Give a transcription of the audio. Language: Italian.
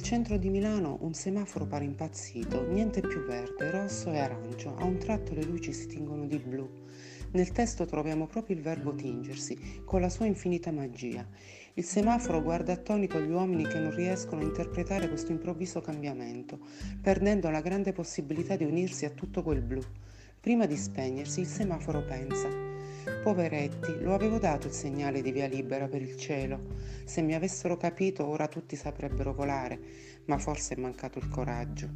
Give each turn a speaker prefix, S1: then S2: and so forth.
S1: centro di Milano un semaforo pare impazzito, niente più verde, rosso e arancio, a un tratto le luci si tingono di blu. Nel testo troviamo proprio il verbo tingersi, con la sua infinita magia. Il semaforo guarda attonito gli uomini che non riescono a interpretare questo improvviso cambiamento, perdendo la grande possibilità di unirsi a tutto quel blu. Prima di spegnersi, il semaforo pensa. Poveretti, lo avevo dato il segnale di via libera per il cielo. Se mi avessero capito ora tutti saprebbero volare, ma forse è mancato il coraggio.